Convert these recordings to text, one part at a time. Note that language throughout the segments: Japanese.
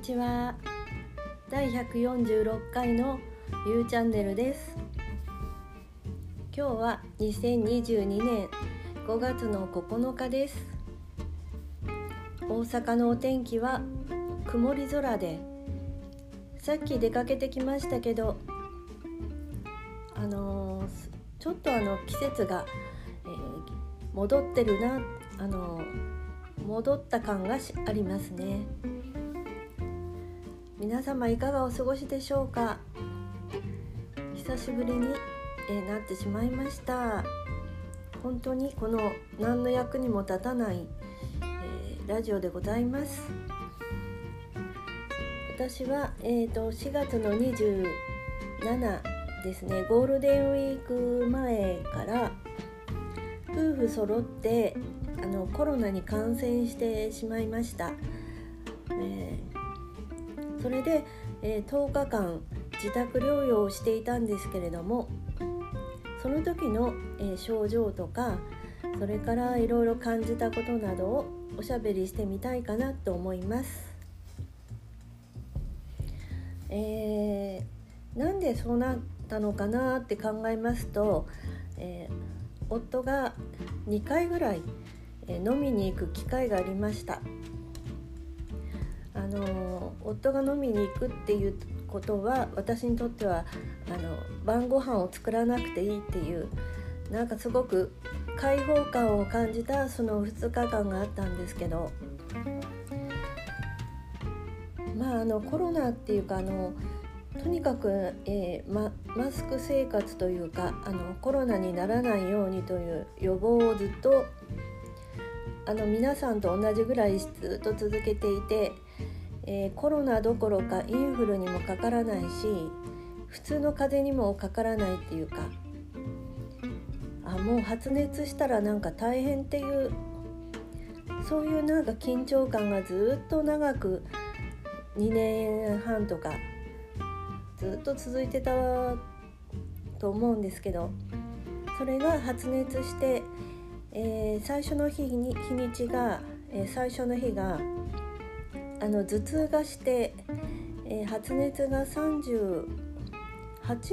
にちは。第146回のゆうチャンネルです。今日は2022年5月の9日です。大阪のお天気は曇り空でさっき出かけてきましたけどあのー、ちょっとあの季節が、えー、戻ってるなあのー戻った感がありますね。皆様いかがお過ごしでしょうか？久しぶりに、えなってしまいました。本当にこの何の役にも立たない、えー、ラジオでございます。私は、えーと、4月の27ですねゴールデンウィーク前から夫婦揃ってあのコロナに感染してしまいました、えー、それで、えー、10日間自宅療養をしていたんですけれどもその時の、えー、症状とかそれからいろいろ感じたことなどをおしゃべりしてみたいかなと思います。えー、なんでそうなったのかなって考えますと、えー、夫が2回ぐらい飲みに行く機会がありましたの夫が飲みに行くっていうことは私にとってはあの晩ご飯を作らなくていいっていうなんかすごく開放感を感じたその2日間があったんですけどまああのコロナっていうかあのとにかく、えー、ママスク生活というかあのコロナにならないようにという予防をずっとあの皆さんと同じぐらいずっと続けていて、えー、コロナどころかインフルにもかからないし普通の風邪にもかからないっていうか。あもう発熱したらなんか大変っていうそういうなんか緊張感がずっと長く2年半とかずっと続いてたと思うんですけどそれが発熱してえー、最初の日に日にちが、えー、最初の日があの頭痛がして、えー、発熱が38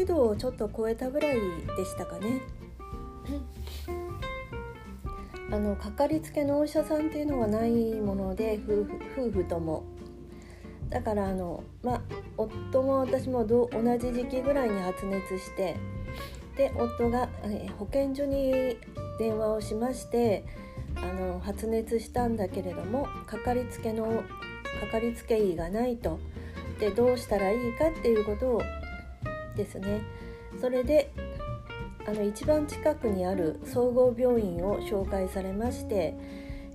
度をちょっと超えたぐらいでしたかね。あのかかりつけのお医者さんっていうのがないもので夫婦夫婦ともだからあのま夫も私も同じ時期ぐらいに発熱してで夫が、え、保健所に電話をしましてあの発熱したんだけれどもかかりつけのかかりつけ医がないとでどうしたらいいかっていうことをですねそれであの一番近くにある総合病院を紹介されまして、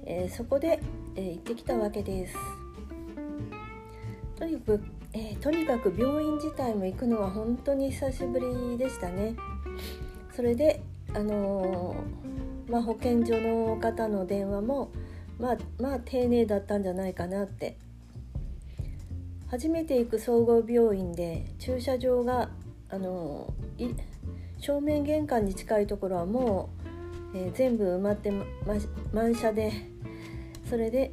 えー、そこで、えー、行ってきたわけです。とにかく、えー、とにかく病院自体も行くのは本当に久しぶりでしたね。それであのまあ、保健所の方の電話もまあまあ丁寧だったんじゃないかなって初めて行く総合病院で駐車場があの正面玄関に近いところはもう、えー、全部埋まってま満車でそれで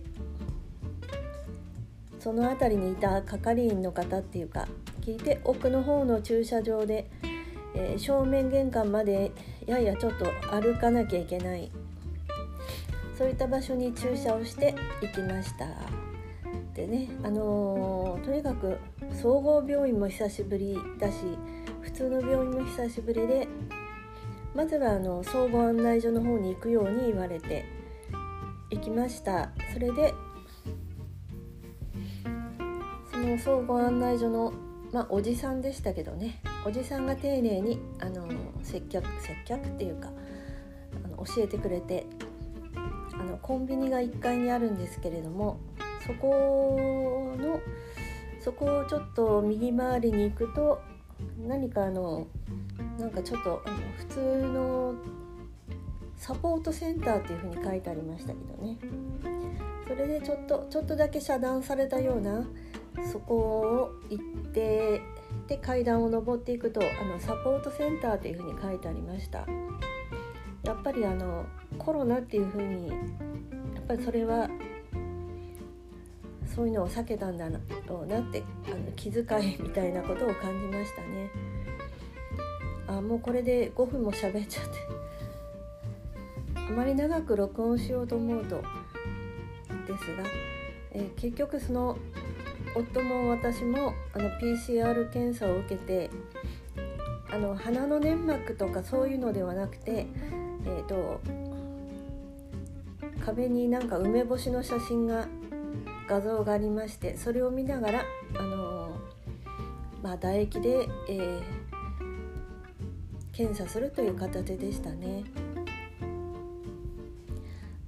その辺りにいた係員の方っていうか聞いて奥の方の駐車場でえー、正面玄関までややちょっと歩かなきゃいけない。そういった場所に駐車をして行きました。でねあのー、とにかく総合病院も久しぶりだし普通の病院も久しぶりでまずはあの総合案内所の方に行くように言われて行きました。それでその総合案内所のまあおじさんでしたけどねおじさんが丁寧にあの接客接客っていうかあの教えてくれてあのコンビニが1階にあるんですけれどもそこのそこをちょっと右回りに行くと何かあのなんかちょっとあの普通のサポートセンターっていう風に書いてありましたけどね。それでちょっとちょっとだけ遮断されたようなそこを行ってで階段を上っていくとあのサポートセンターというふうに書いてありました。やっぱりあのコロナっていうふうにやっぱりそれはそういうのを避けたんだろうなってあの気遣いみたいなことを感じましたね。あもうこれで5分も喋っちゃってあまり長く録音しようと思うとですが、えー、結局その夫も私もあの PCR 検査を受けてあの鼻の粘膜とかそういうのではなくて、えーと、壁になんか梅干しの写真が画像がありましてそれを見ながら、あのまあ、唾液で、えー、検査するという形でしたね。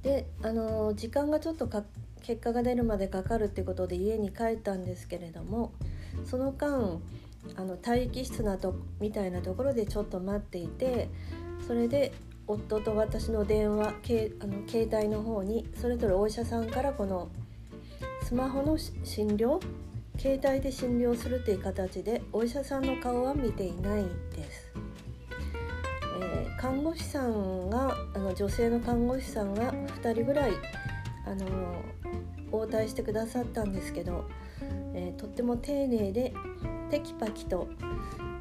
であの時間がちょっとか結果が出るまでかかるってことで家に帰ったんですけれどもその間あの待機室なとみたいなところでちょっと待っていてそれで夫と私の電話けあの携帯の方にそれぞれお医者さんからこのスマホの診療携帯で診療するという形でお医者さんの顔は見ていないです。えー、看護師さんがあの女性の看護師さんが2人ぐらいあの応対してくださったんですけど、えー、とっても丁寧でテキパキと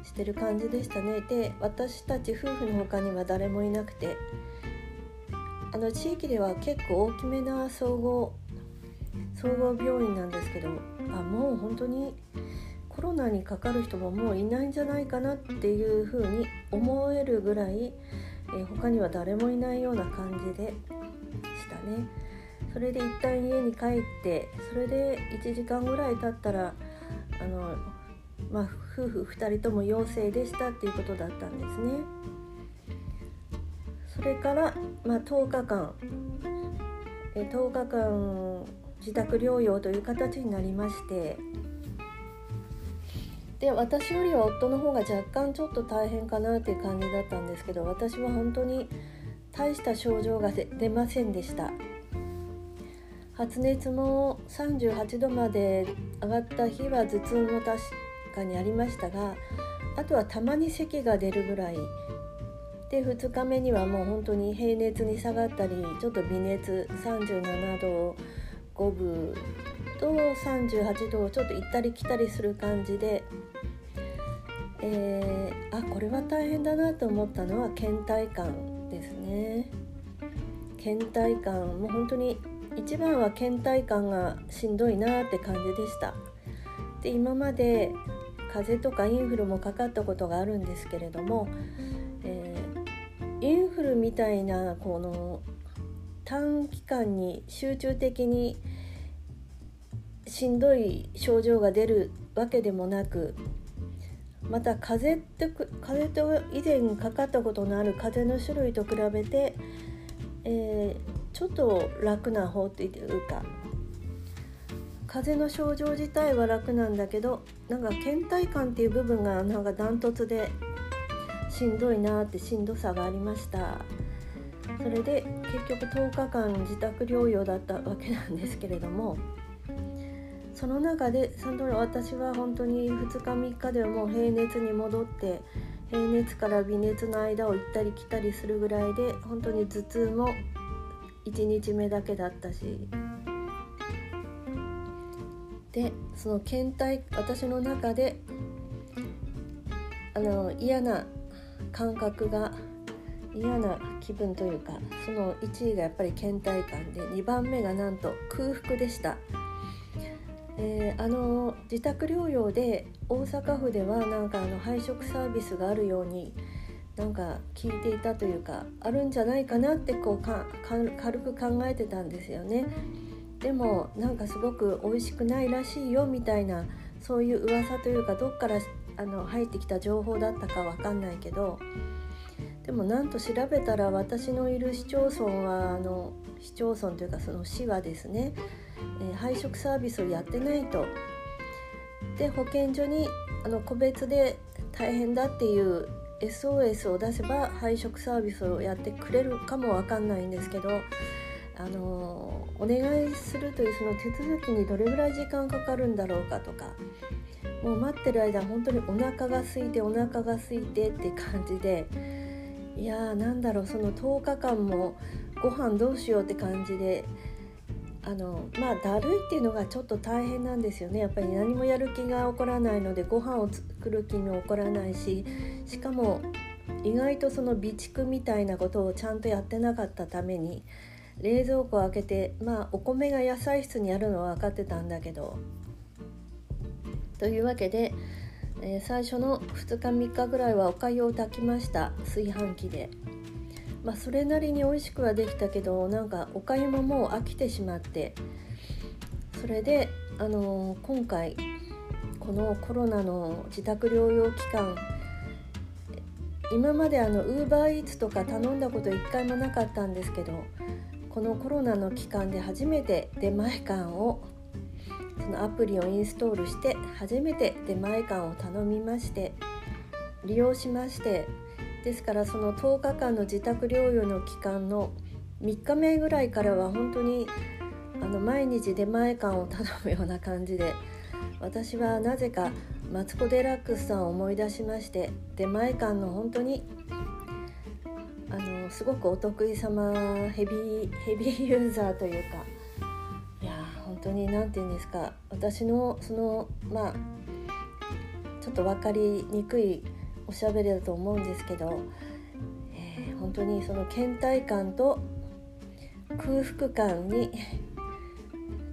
してる感じでしたねで私たち夫婦の他には誰もいなくてあの地域では結構大きめな総合総合病院なんですけどあもう本当にコロナにかかる人ももういないんじゃないかなっていうふうに思えるぐらい、えー、他には誰もいないような感じでしたね。それで一旦家に帰ってそれで1時間ぐらい経ったらあの、まあ、夫婦2人とも陽性でしたっていうことだったんですね。それから、まあ、10日間え10日間自宅療養という形になりまして。で私よりは夫の方が若干ちょっと大変かなっていう感じだったんですけど私は本当に大した症状が出ませんでした。発熱も38度まで上がった日は頭痛も確かにありましたがあとはたまに咳が出るぐらい。で2日目にはもう本当に平熱に下がったりちょっと微熱37度5分と38度をちょっと行ったり来たりする感じで、えー、あこれは大変だなと思ったのは倦怠感ですね。倦怠感もう本当に一番は倦怠感がしんどいなって感じでした。で今まで風邪とかインフルもかかったことがあるんですけれども、えー、インフルみたいなこの短期間に集中的にしんどい症状が出るわけでもなくまた風邪って風邪と以前かかったことのある風邪の種類と比べて、えー、ちょっと楽な方っていうか風邪の症状自体は楽なんだけどなんか倦怠感っていう部分がなんかダントツでしんどいなってしんどさがありました。それで結局10日間自宅療養だったわけなんですけれどもその中でその私は本当に2日3日ではもう平熱に戻って平熱から微熱の間を行ったり来たりするぐらいで本当に頭痛も1日目だけだったしでその検体私の中であの嫌な感覚が嫌な気分というかその1位がやっぱり倦怠感で2番目がなんと空腹でした。えー、あの自宅療養で大阪府ではなんかあの配食サービスがあるようになんか聞いていたというかあるんじゃないかなってこうか軽く考えてたんですよね。でもなんかすごく美味しくないらしいよみたいなそういう噂というかどっからあの入ってきた情報だったかわかんないけどでもなんと調べたら私のいる市町村はあの市町村というかその市はですねえ、配食サービスをやってないと。で保健所にあの個別で大変だっていう SOS を出せば配食サービスをやってくれるかもわかんないんですけど、あのお願いするというその手続きにどれぐらい時間かかるんだろうかとかもう待ってる間本当にお腹が空いてお腹が空いてって感じでいやーなんだろうその10日間もご飯どうしようって感じであのまあだるいっていうのがちょっと大変なんですよねやっぱり何もやる気が起こらないのでご飯を作る気も起こらないししかも意外とその備蓄みたいなことをちゃんとやってなかったために冷蔵庫を開けてまあお米が野菜室にあるのは分かってたんだけどというわけで、えー、最初の2日3日ぐらいはおかゆを炊きました炊飯器で。まあ、それなりに美味しくはできたけどなんかおかゆももう飽きてしまって。それで、あのー、今回このコロナの自宅療養期間今まであのウーバーイーツとか頼んだこと一回もなかったんですけどこのコロナの期間で初めて出前館をそのアプリをインストールして初めて出前館を頼みまして利用しましてですからその10日間の自宅療養の期間の3日目ぐらいからは本当にあの毎日出前館を頼むような感じで私はなぜかマツコ・デラックスさんを思い出しまして出前館の本当にあのすごくお得意様ヘビーヘビーユーザーというかいや本当に何て言うんですか私のそのまあちょっと分かりにくいおしゃべりだと思うんですけど、えー、本当にその倦怠感と空腹感に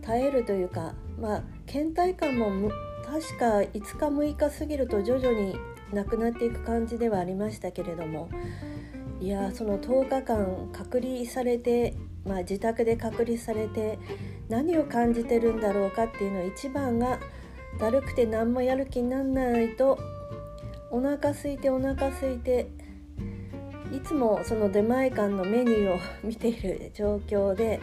耐えるというかまあ倦怠感も確か5日6日過ぎると徐々になくなっていく感じではありましたけれどもいやその10日間隔離されて、まあ、自宅で隔離されて何を感じてるんだろうかっていうの一番がだるくて何もやる気にならないとお腹空いてお腹空いて。いつもその出前館のメニューを 見ている状況で。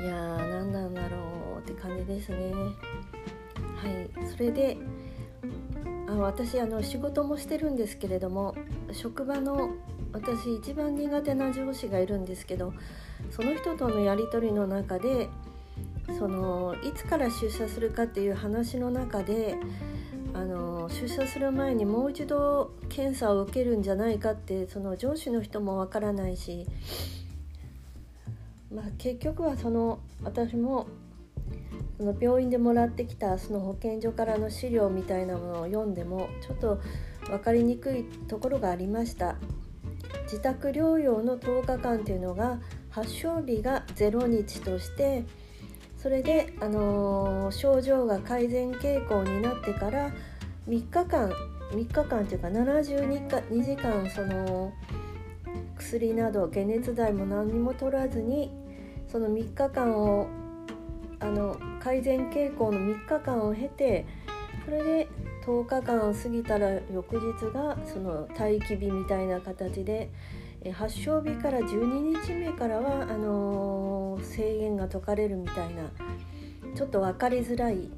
いやー何なんだろうって感じですね。はい。それであ私あの仕事もしてるんですけれども職場の私一番苦手な上司がいるんですけどその人とのやり取りの中でそのいつから出社するかっていう話の中であの出社する前にもう一度検査を受けるんじゃないかってその上司の人もわからないし、まあ、結局はその私もその病院でもらってきたその保健所からの資料みたいなものを読んでもちょっと分かりにくいところがありました。自宅療養の10日間っていうのが発症日が0日としてそれで、あのー、症状が改善傾向になってから3日間3日間というか72か2時間その薬など解熱剤も何にも取らずにその3日間をあの改善傾向の3日間を経てそれで10日間過ぎたら翌日がその待機日みたいな形で発症日から12日目からはあの、制限が解かれるみたいなちょっと分かりづらい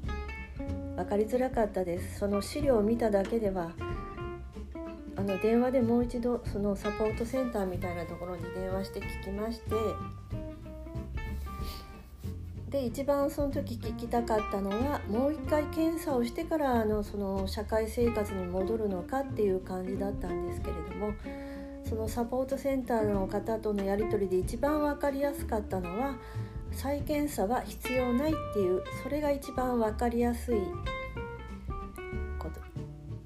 分かりづらかったです。その資料を見ただけではあの電話でもう一度そのサポートセンターみたいなところに電話して聞きましてで一番その時聞きたかったのはもう一回検査をしてからあのその社会生活に戻るのかっていう感じだったんですけれどもそのサポートセンターの方とのやり取りで一番分かりやすかったのは再検査は必要ないっていうそれが一番分かりやすいこと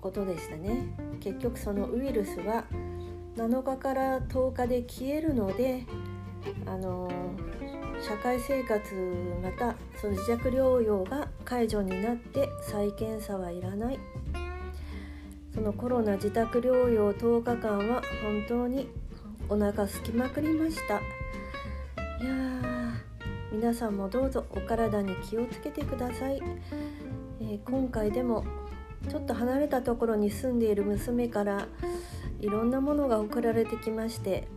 ことでしたね。結局そのウイルスは7日から10日で消えるのであの社会生活またその自宅療養が解除になって再検査はいらないそのコロナ自宅療養10日間は本当にお腹空きまくりましたいや皆さんもどうぞお体に気をつけてください、えー、今回でもちょっと離れたところに住んでいる娘からいろんなものが送られてきまして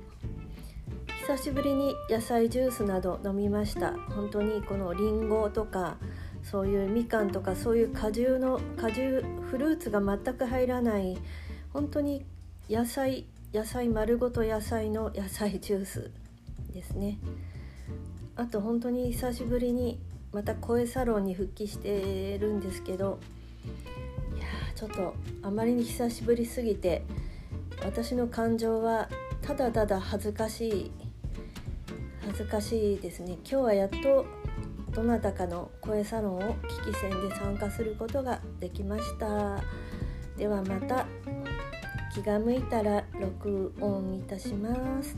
久しぶりに野菜ジュースなど飲みました。本当にこのりんごとかそういうみかんとかそういう果汁の果汁フルーツが全く入らない本当に野菜野菜丸ごと野菜の野菜ジュースですね。あと本当に久しぶりにまた声サロンに復帰してるんですけどいやちょっとあまりに久しぶりすぎて私の感情はただただ恥ずかしい恥ずかしいですね。今日はやっとどなたかの声サロンを聞き戦で参加することができました。ではまた気が向いたら録音いたします。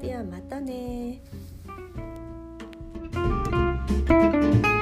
ではまたね Thank you.